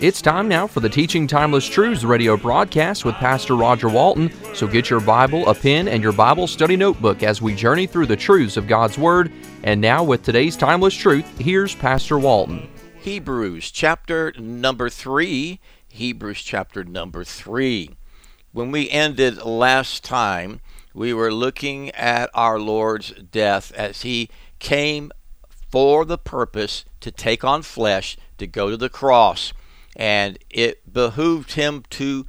It's time now for the Teaching Timeless Truths radio broadcast with Pastor Roger Walton. So get your Bible, a pen, and your Bible study notebook as we journey through the truths of God's Word. And now, with today's Timeless Truth, here's Pastor Walton. Hebrews chapter number 3. Hebrews chapter number 3. When we ended last time, we were looking at our Lord's death as he came for the purpose to take on flesh, to go to the cross. And it behooved him to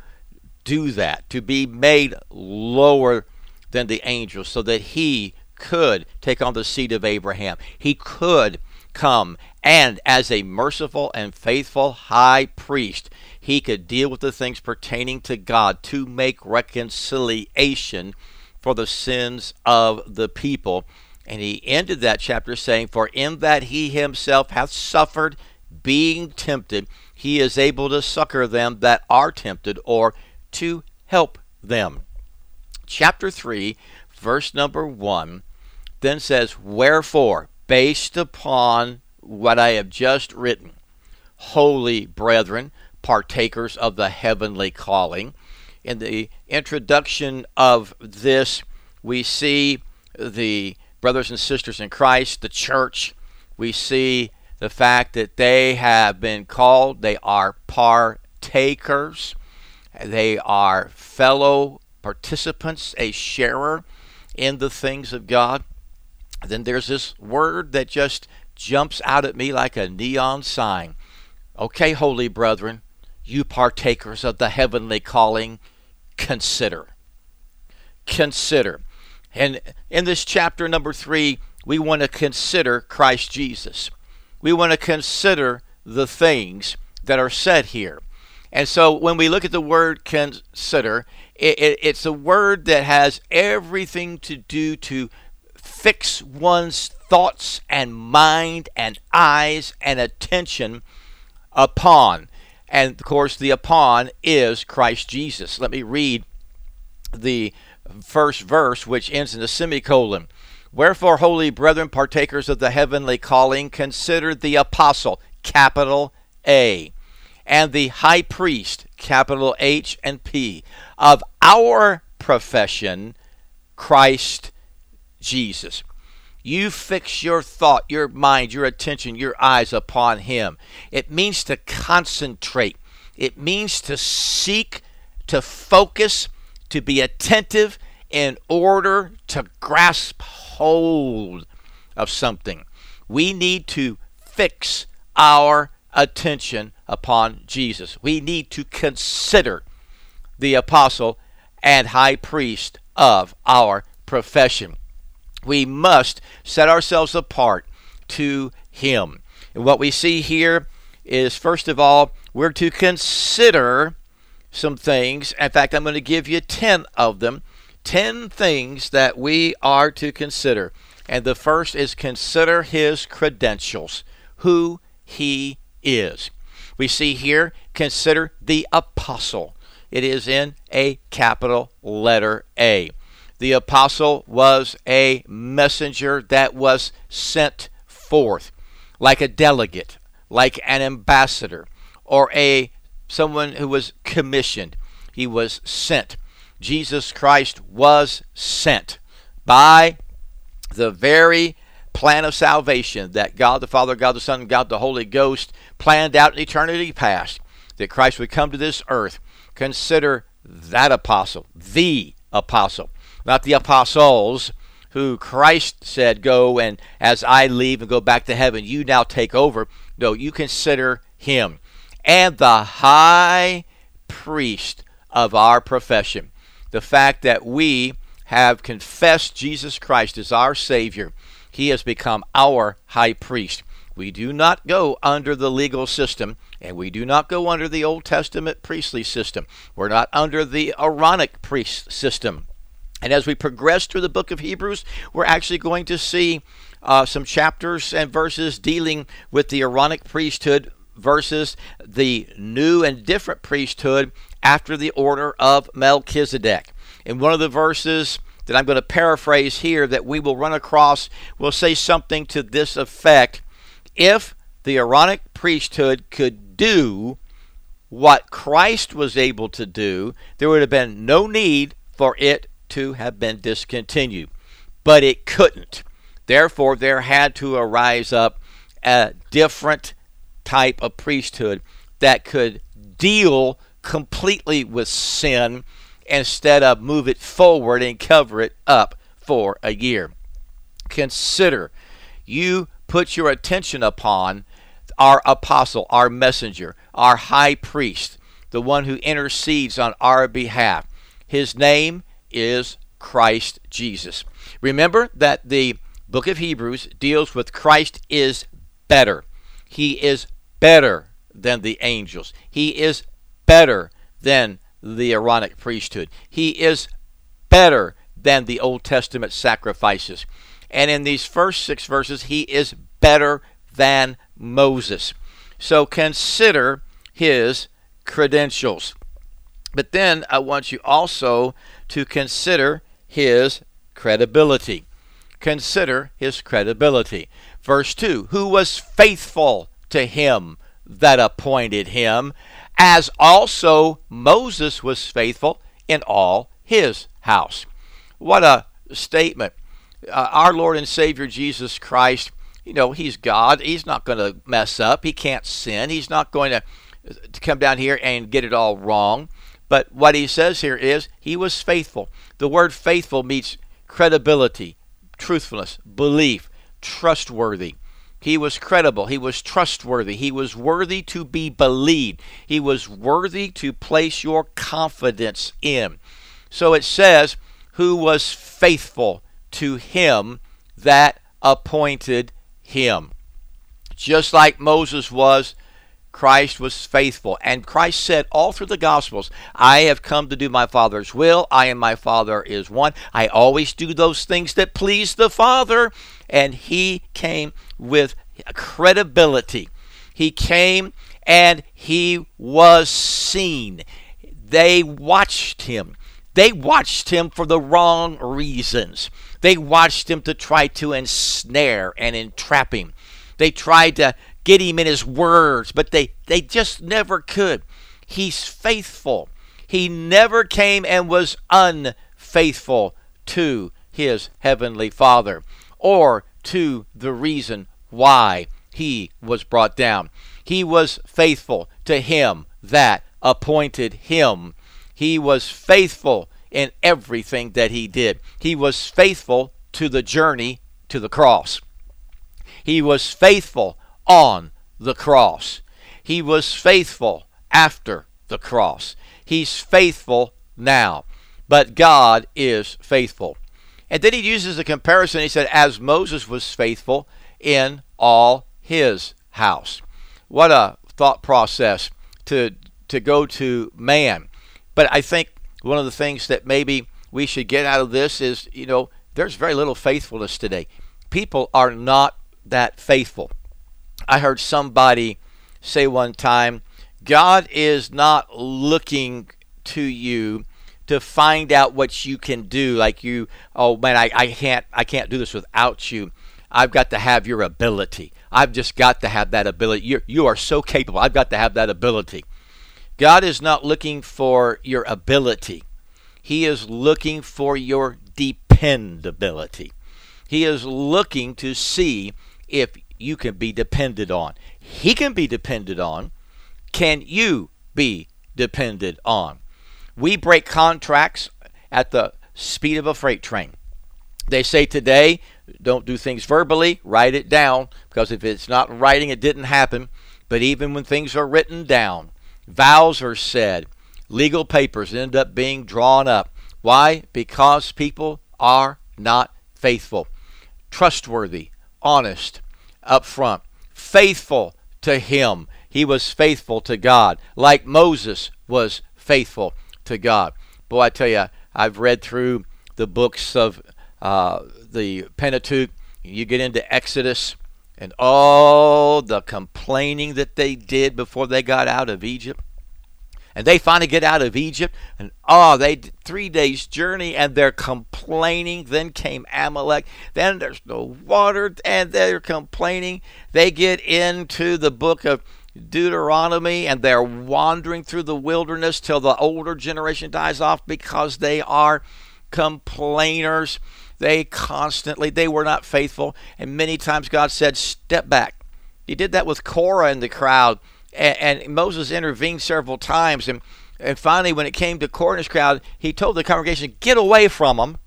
do that, to be made lower than the angels, so that he could take on the seed of Abraham. He could come and, as a merciful and faithful high priest, he could deal with the things pertaining to God to make reconciliation for the sins of the people. And he ended that chapter saying, For in that he himself hath suffered being tempted, he is able to succor them that are tempted or to help them. Chapter 3, verse number 1 then says, Wherefore, based upon what I have just written, holy brethren, partakers of the heavenly calling. In the introduction of this, we see the brothers and sisters in Christ, the church. We see the fact that they have been called, they are partakers, they are fellow participants, a sharer in the things of God. Then there's this word that just jumps out at me like a neon sign. Okay, holy brethren, you partakers of the heavenly calling, consider. Consider. And in this chapter number three, we want to consider Christ Jesus. We want to consider the things that are said here. And so when we look at the word consider, it, it, it's a word that has everything to do to fix one's thoughts and mind and eyes and attention upon. And of course, the upon is Christ Jesus. Let me read the first verse, which ends in a semicolon. Wherefore, holy brethren, partakers of the heavenly calling, consider the apostle, capital A, and the high priest, capital H and P, of our profession, Christ Jesus. You fix your thought, your mind, your attention, your eyes upon Him. It means to concentrate, it means to seek, to focus, to be attentive in order to grasp hold of something. We need to fix our attention upon Jesus. We need to consider the apostle and high priest of our profession. We must set ourselves apart to him. And what we see here is, first of all, we're to consider some things. In fact, I'm going to give you 10 of them 10 things that we are to consider. And the first is consider his credentials, who he is. We see here, consider the apostle. It is in a capital letter A. The apostle was a messenger that was sent forth, like a delegate, like an ambassador, or a someone who was commissioned. He was sent. Jesus Christ was sent by the very plan of salvation that God the Father, God the Son, God the Holy Ghost planned out in eternity past, that Christ would come to this earth. Consider that apostle, the apostle, not the apostles who Christ said, Go and as I leave and go back to heaven, you now take over. No, you consider him. and the high priest of our profession. The fact that we have confessed Jesus Christ as our Savior, He has become our high priest. We do not go under the legal system, and we do not go under the Old Testament priestly system. We're not under the Aaronic priest system. And as we progress through the book of Hebrews, we're actually going to see uh, some chapters and verses dealing with the Aaronic priesthood versus the new and different priesthood after the order of Melchizedek. In one of the verses that I'm going to paraphrase here that we will run across will say something to this effect. If the Aaronic priesthood could do what Christ was able to do, there would have been no need for it to have been discontinued. But it couldn't. Therefore, there had to arise up a different type of priesthood that could deal completely with sin instead of move it forward and cover it up for a year. Consider you put your attention upon our apostle, our messenger, our high priest, the one who intercedes on our behalf. His name is Christ Jesus. Remember that the book of Hebrews deals with Christ is better. He is better than the angels. He is better than the Aaronic priesthood. He is better than the Old Testament sacrifices. And in these first six verses, he is better than Moses. So consider his credentials. But then I want you also to consider his credibility. Consider his credibility. Verse 2 Who was faithful to him that appointed him, as also Moses was faithful in all his house. What a statement. Uh, our Lord and Savior Jesus Christ, you know, He's God. He's not going to mess up. He can't sin. He's not going to come down here and get it all wrong. But what He says here is He was faithful. The word faithful means credibility, truthfulness, belief, trustworthy. He was credible. He was trustworthy. He was worthy to be believed. He was worthy to place your confidence in. So it says, who was faithful to him that appointed him. Just like Moses was, Christ was faithful. And Christ said all through the Gospels, I have come to do my Father's will. I and my Father is one. I always do those things that please the Father. And he came with credibility. He came and he was seen. They watched him. They watched him for the wrong reasons. They watched him to try to ensnare and entrap him. They tried to get him in his words, but they, they just never could. He's faithful. He never came and was unfaithful to his heavenly Father or to the reason why he was brought down. He was faithful to him that appointed him. He was faithful in everything that he did. He was faithful to the journey to the cross. He was faithful on the cross. He was faithful after the cross. He's faithful now. But God is faithful. And then he uses a comparison. He said, as Moses was faithful in all his house. What a thought process to to go to man. But I think one of the things that maybe we should get out of this is, you know, there's very little faithfulness today. People are not that faithful. I heard somebody say one time, God is not looking to you to find out what you can do like you oh man I, I can't I can't do this without you. I've got to have your ability. I've just got to have that ability. You're, you are so capable. I've got to have that ability. God is not looking for your ability, He is looking for your dependability. He is looking to see if you can be depended on. He can be depended on. Can you be depended on? We break contracts at the speed of a freight train. They say today, don't do things verbally, write it down, because if it's not in writing, it didn't happen. But even when things are written down, vows are said, legal papers end up being drawn up. Why? Because people are not faithful, trustworthy, honest, upfront, faithful to Him. He was faithful to God, like Moses was faithful to God. Boy, I tell you, I've read through the books of uh, the Pentateuch. You get into Exodus and all the complaining that they did before they got out of Egypt. And they finally get out of Egypt, and oh, they three days journey, and they're complaining. Then came Amalek. Then there's no water, and they're complaining. They get into the book of Deuteronomy, and they're wandering through the wilderness till the older generation dies off because they are complainers. They constantly, they were not faithful. And many times God said, Step back. He did that with Korah in the crowd. And, and Moses intervened several times. And, and finally, when it came to Korah's crowd, he told the congregation, Get away from them,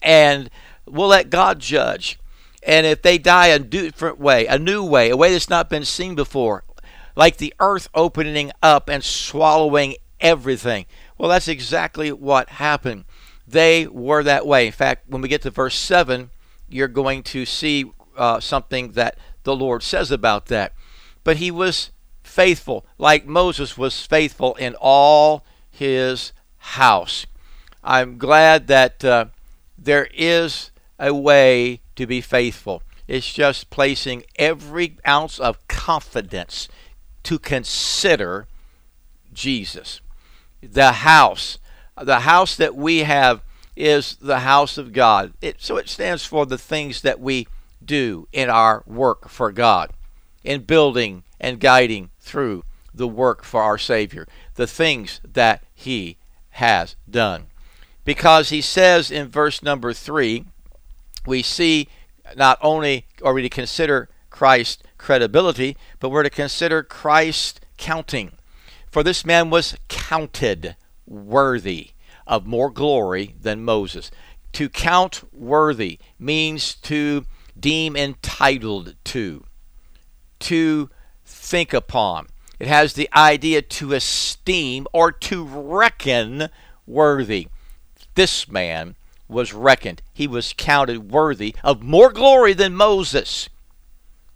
and we'll let God judge. And if they die a different way, a new way, a way that's not been seen before, like the earth opening up and swallowing everything. Well, that's exactly what happened they were that way. In fact, when we get to verse 7, you're going to see uh, something that the Lord says about that. But he was faithful, like Moses was faithful in all his house. I'm glad that uh, there is a way to be faithful. It's just placing every ounce of confidence to consider Jesus. The house the house that we have is the house of God. It, so it stands for the things that we do in our work for God, in building and guiding through the work for our Savior, the things that He has done. Because He says in verse number three, we see not only are we to consider Christ's credibility, but we're to consider Christ counting. For this man was counted worthy of more glory than Moses. To count worthy means to deem entitled to, to think upon. It has the idea to esteem or to reckon worthy. This man was reckoned. He was counted worthy of more glory than Moses.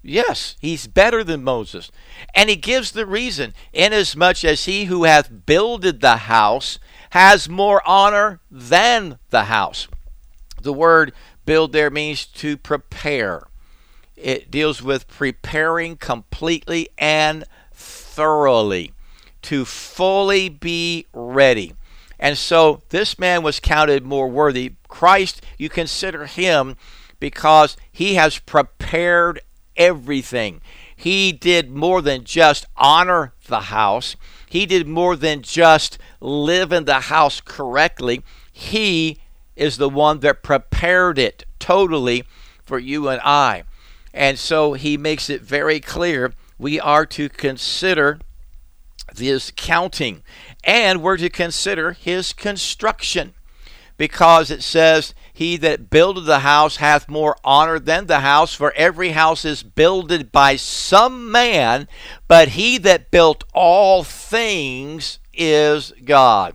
Yes, he's better than Moses. And he gives the reason, inasmuch as he who hath builded the house has more honor than the house. The word build there means to prepare. It deals with preparing completely and thoroughly, to fully be ready. And so this man was counted more worthy. Christ, you consider him because he has prepared everything. He did more than just honor the house, he did more than just live in the house correctly. He is the one that prepared it totally for you and I. And so he makes it very clear we are to consider this counting and we're to consider his construction because it says he that builded the house hath more honor than the house, for every house is builded by some man, but he that built all things is God.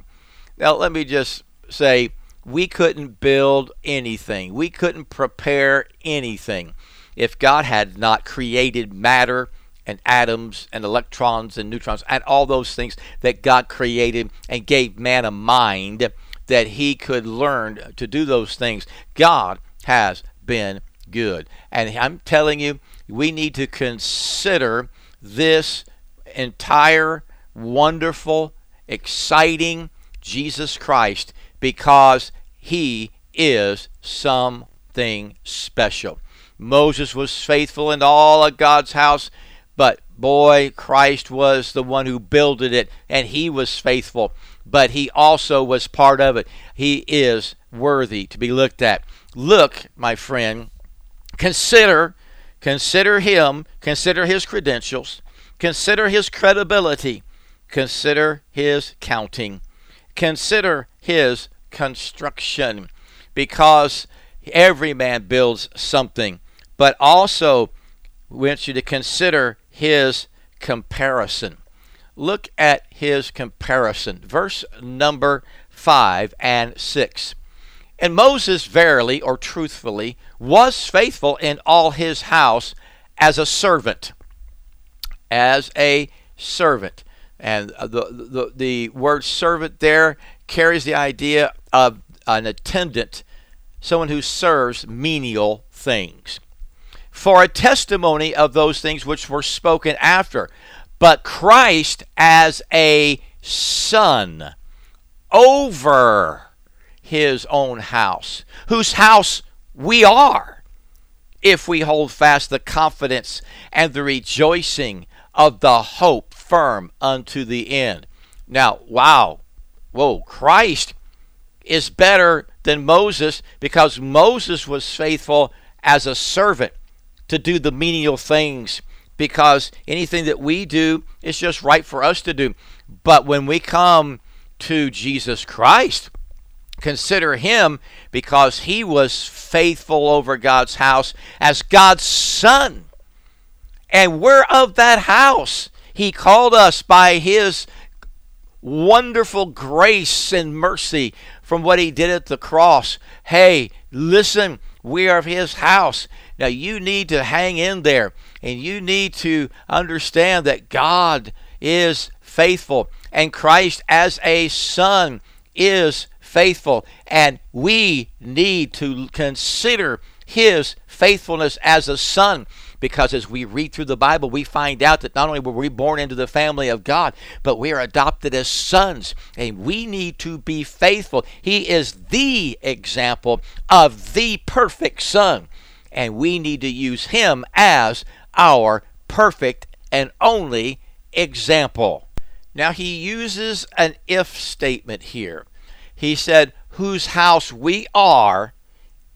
Now, let me just say, we couldn't build anything, we couldn't prepare anything if God had not created matter and atoms and electrons and neutrons and all those things that God created and gave man a mind that he could learn to do those things. God has been good. And I'm telling you, we need to consider this entire wonderful, exciting Jesus Christ because he is something special. Moses was faithful in all of God's house, but boy, Christ was the one who builded it, and he was faithful but he also was part of it. He is worthy to be looked at. Look, my friend, consider consider him, consider his credentials, consider his credibility, consider his counting, consider his construction because every man builds something, but also we want you to consider his comparison. Look at his comparison. Verse number 5 and 6. And Moses verily or truthfully was faithful in all his house as a servant. As a servant. And uh, the, the, the word servant there carries the idea of an attendant, someone who serves menial things. For a testimony of those things which were spoken after. But Christ as a son over his own house, whose house we are, if we hold fast the confidence and the rejoicing of the hope firm unto the end. Now, wow, whoa, Christ is better than Moses because Moses was faithful as a servant to do the menial things because anything that we do is just right for us to do. But when we come to Jesus Christ, consider him because he was faithful over God's house as God's son. And we're of that house. He called us by his wonderful grace and mercy from what he did at the cross. Hey, listen, we are of his house. Now you need to hang in there and you need to understand that God is faithful and Christ as a son is faithful, and we need to consider his faithfulness as a son because as we read through the Bible, we find out that not only were we born into the family of God, but we are adopted as sons, and we need to be faithful. He is the example of the perfect son, and we need to use him as our perfect and only example. Now, he uses an if statement here. He said, Whose house we are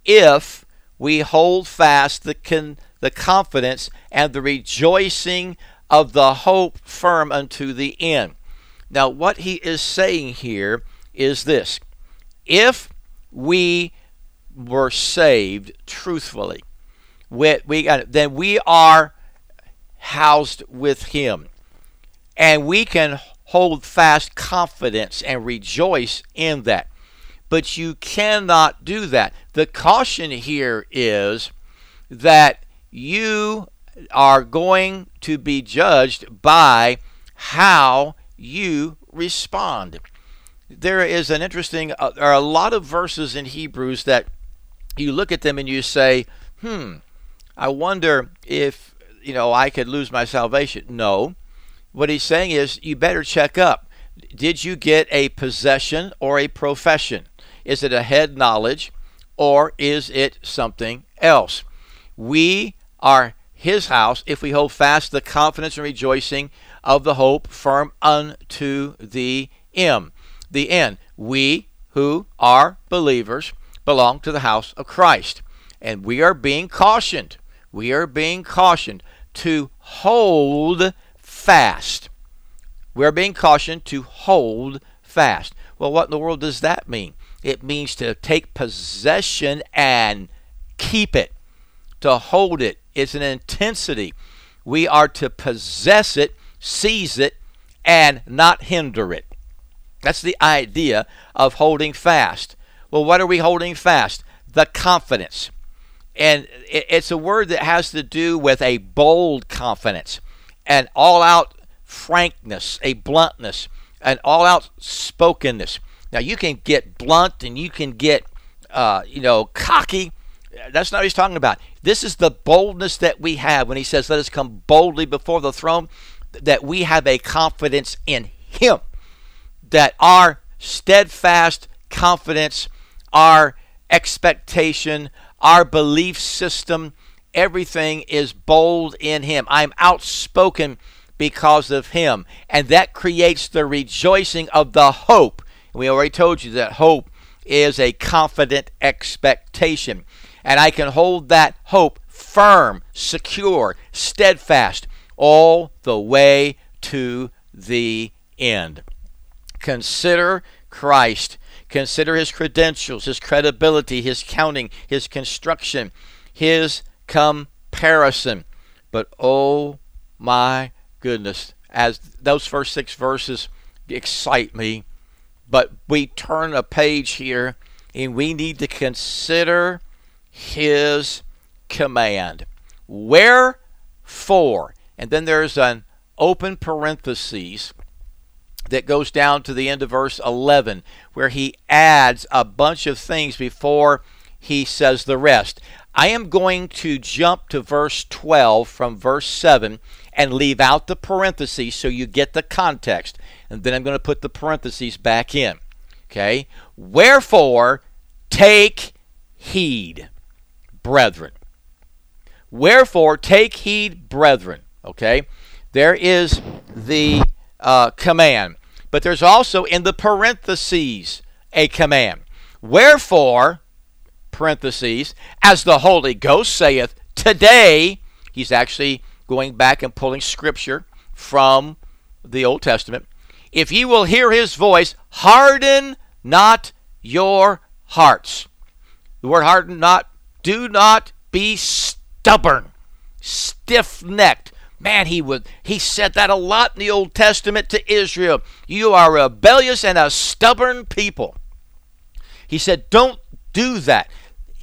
if we hold fast the, con- the confidence and the rejoicing of the hope firm unto the end. Now, what he is saying here is this if we were saved truthfully, we, we got, then we are housed with him. And we can hold fast confidence and rejoice in that. But you cannot do that. The caution here is that you are going to be judged by how you respond. There is an interesting, uh, there are a lot of verses in Hebrews that you look at them and you say, hmm, I wonder if, you know, I could lose my salvation. No, what he's saying is, you better check up. Did you get a possession or a profession? Is it a head knowledge or is it something else? We are his house if we hold fast the confidence and rejoicing of the hope firm unto the end. The end. We who are believers belong to the house of Christ. And we are being cautioned. We are being cautioned to hold fast. We're being cautioned to hold fast. Well, what in the world does that mean? It means to take possession and keep it, to hold it. It's an intensity. We are to possess it, seize it, and not hinder it. That's the idea of holding fast. Well, what are we holding fast? The confidence. And it's a word that has to do with a bold confidence an all out frankness, a bluntness, an all out spokenness. Now, you can get blunt and you can get, uh, you know, cocky. That's not what he's talking about. This is the boldness that we have when he says, Let us come boldly before the throne, that we have a confidence in him, that our steadfast confidence, our expectation, our belief system, everything is bold in him. I'm outspoken because of him. And that creates the rejoicing of the hope. We already told you that hope is a confident expectation. And I can hold that hope firm, secure, steadfast, all the way to the end. Consider Christ. Consider his credentials, his credibility, his counting, his construction, his comparison. But oh my goodness, as those first six verses excite me. But we turn a page here and we need to consider his command. Wherefore, and then there's an open parenthesis that goes down to the end of verse 11 where he adds a bunch of things before he says the rest. I am going to jump to verse 12 from verse 7 and leave out the parentheses so you get the context. And then I'm going to put the parentheses back in. Okay? Wherefore, take heed, brethren. Wherefore, take heed, brethren. Okay? There is the uh, command, but there's also in the parentheses a command. Wherefore, parentheses, as the Holy Ghost saith, today, he's actually going back and pulling scripture from the Old Testament. If ye will hear his voice, harden not your hearts. The word harden not, do not be stubborn, stiff necked. Man, he would he said that a lot in the Old Testament to Israel. You are rebellious and a stubborn people. He said, Don't do that.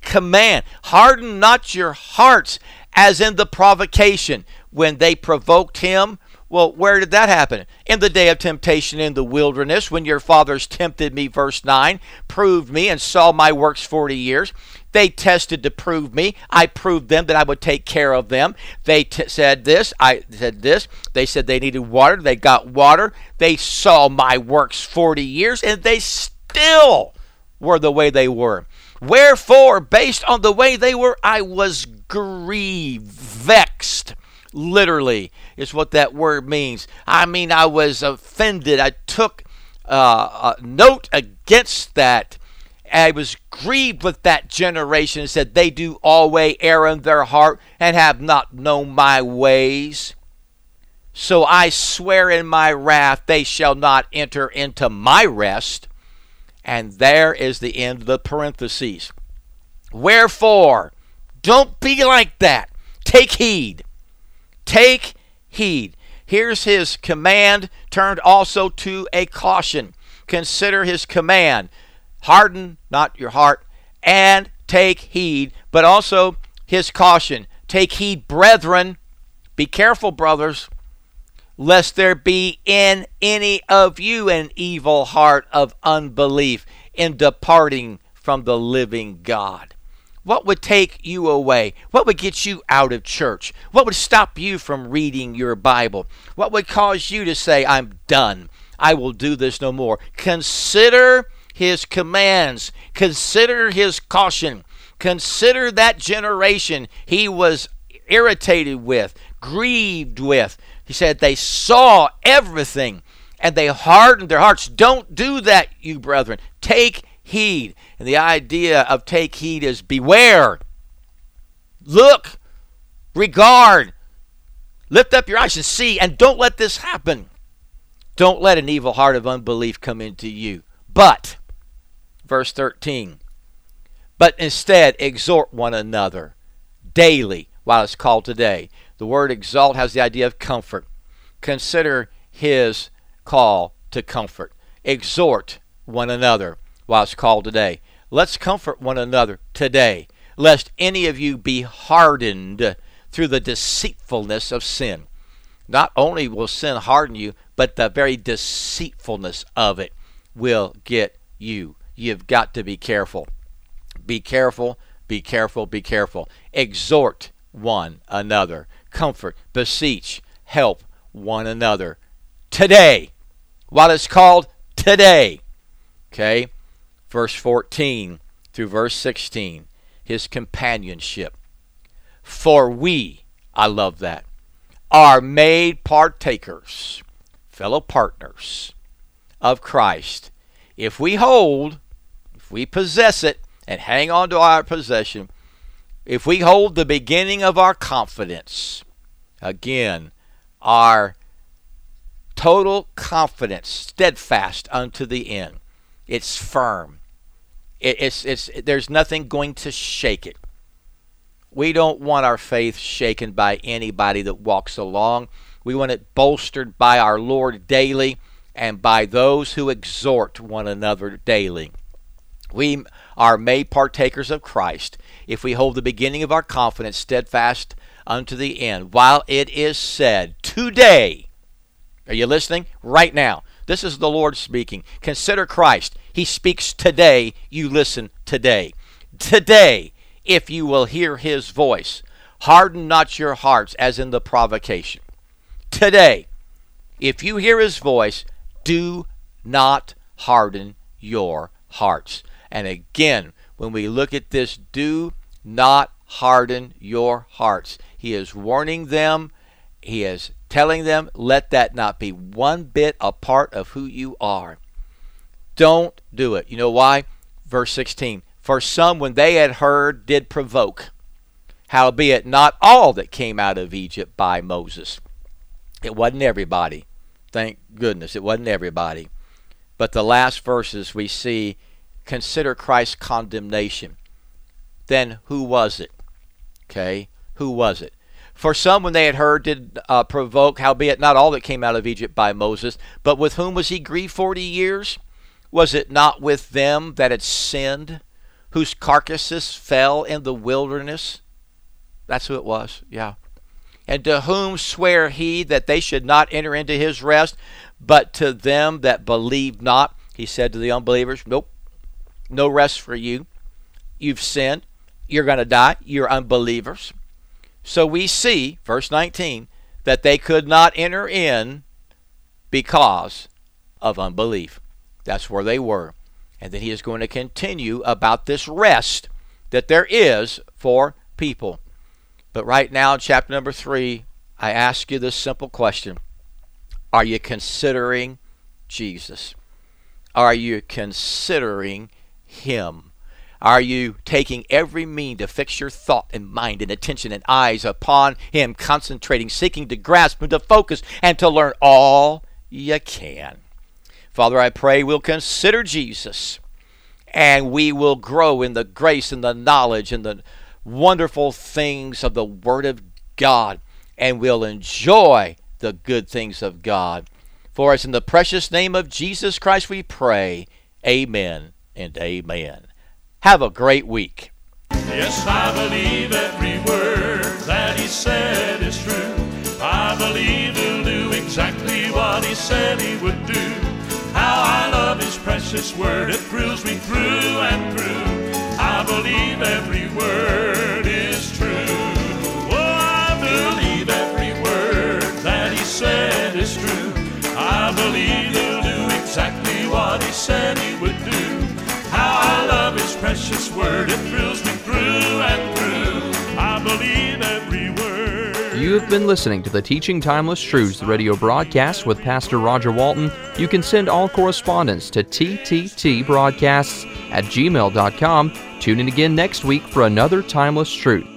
Command, harden not your hearts as in the provocation when they provoked him. Well, where did that happen? In the day of temptation in the wilderness, when your fathers tempted me, verse 9, proved me and saw my works 40 years. They tested to prove me. I proved them that I would take care of them. They t- said this. I said this. They said they needed water. They got water. They saw my works 40 years, and they still were the way they were. Wherefore, based on the way they were, I was grieved, vexed. Literally, is what that word means. I mean, I was offended. I took uh, a note against that. I was grieved with that generation said, They do always err in their heart and have not known my ways. So I swear in my wrath, they shall not enter into my rest. And there is the end of the parentheses. Wherefore, don't be like that. Take heed. Take heed. Here's his command turned also to a caution. Consider his command. Harden not your heart, and take heed, but also his caution. Take heed, brethren. Be careful, brothers, lest there be in any of you an evil heart of unbelief in departing from the living God. What would take you away? What would get you out of church? What would stop you from reading your Bible? What would cause you to say, I'm done? I will do this no more. Consider his commands, consider his caution, consider that generation he was irritated with, grieved with. He said they saw everything and they hardened their hearts. Don't do that, you brethren. Take heed. And the idea of take heed is beware, look, regard, lift up your eyes and see, and don't let this happen. Don't let an evil heart of unbelief come into you. But, verse 13, but instead exhort one another daily while it's called today. The word exalt has the idea of comfort. Consider his call to comfort. Exhort one another while it's called today. Let's comfort one another today, lest any of you be hardened through the deceitfulness of sin. Not only will sin harden you, but the very deceitfulness of it will get you. You've got to be careful. Be careful, be careful, be careful. Exhort one another. Comfort, beseech, help one another. Today, while it's called today. Okay? verse 14 through verse 16, his companionship. For we, I love that, are made partakers, fellow partners of Christ. If we hold, we possess it and hang on to our possession, if we hold the beginning of our confidence, again, our total confidence steadfast unto the end, it's firm. It, it's it's there's nothing going to shake it. We don't want our faith shaken by anybody that walks along. We want it bolstered by our Lord daily and by those who exhort one another daily. We are made partakers of Christ if we hold the beginning of our confidence steadfast unto the end, while it is said, Today, are you listening? Right now. This is the Lord speaking. Consider Christ. He speaks today. You listen today. Today, if you will hear his voice, harden not your hearts as in the provocation. Today, if you hear his voice, do not harden your hearts. And again, when we look at this, do not harden your hearts. He is warning them, he is telling them, let that not be one bit a part of who you are. Don't do it. You know why? Verse 16 For some, when they had heard, did provoke, howbeit not all that came out of Egypt by Moses. It wasn't everybody. Thank goodness it wasn't everybody. But the last verses we see consider Christ's condemnation. Then who was it? Okay, who was it? For some, when they had heard, did uh, provoke, howbeit not all that came out of Egypt by Moses. But with whom was he grieved forty years? Was it not with them that had sinned, whose carcasses fell in the wilderness? That's who it was, yeah. And to whom sware he that they should not enter into his rest, but to them that believed not? He said to the unbelievers, Nope, no rest for you. You've sinned. You're going to die. You're unbelievers. So we see, verse 19, that they could not enter in because of unbelief. That's where they were. And then he is going to continue about this rest that there is for people. But right now, in chapter number three, I ask you this simple question Are you considering Jesus? Are you considering Him? Are you taking every mean to fix your thought and mind and attention and eyes upon Him, concentrating, seeking to grasp and to focus and to learn all you can? Father, I pray we'll consider Jesus and we will grow in the grace and the knowledge and the wonderful things of the Word of God, and we'll enjoy the good things of God. For us in the precious name of Jesus Christ we pray. Amen and amen. Have a great week. Yes, I believe every word that he said is true. I believe he'll do exactly what he said he would do. How I love his precious word, it thrills me through and through. I believe every word is true. Oh, I believe every word that he said is true. I believe he'll do exactly what he said he would do. Precious word, it thrills me through and through. I believe every word. You have been listening to the Teaching Timeless Truths radio broadcast with Pastor Roger Walton. You can send all correspondence to tttbroadcasts at gmail.com. Tune in again next week for another timeless truth.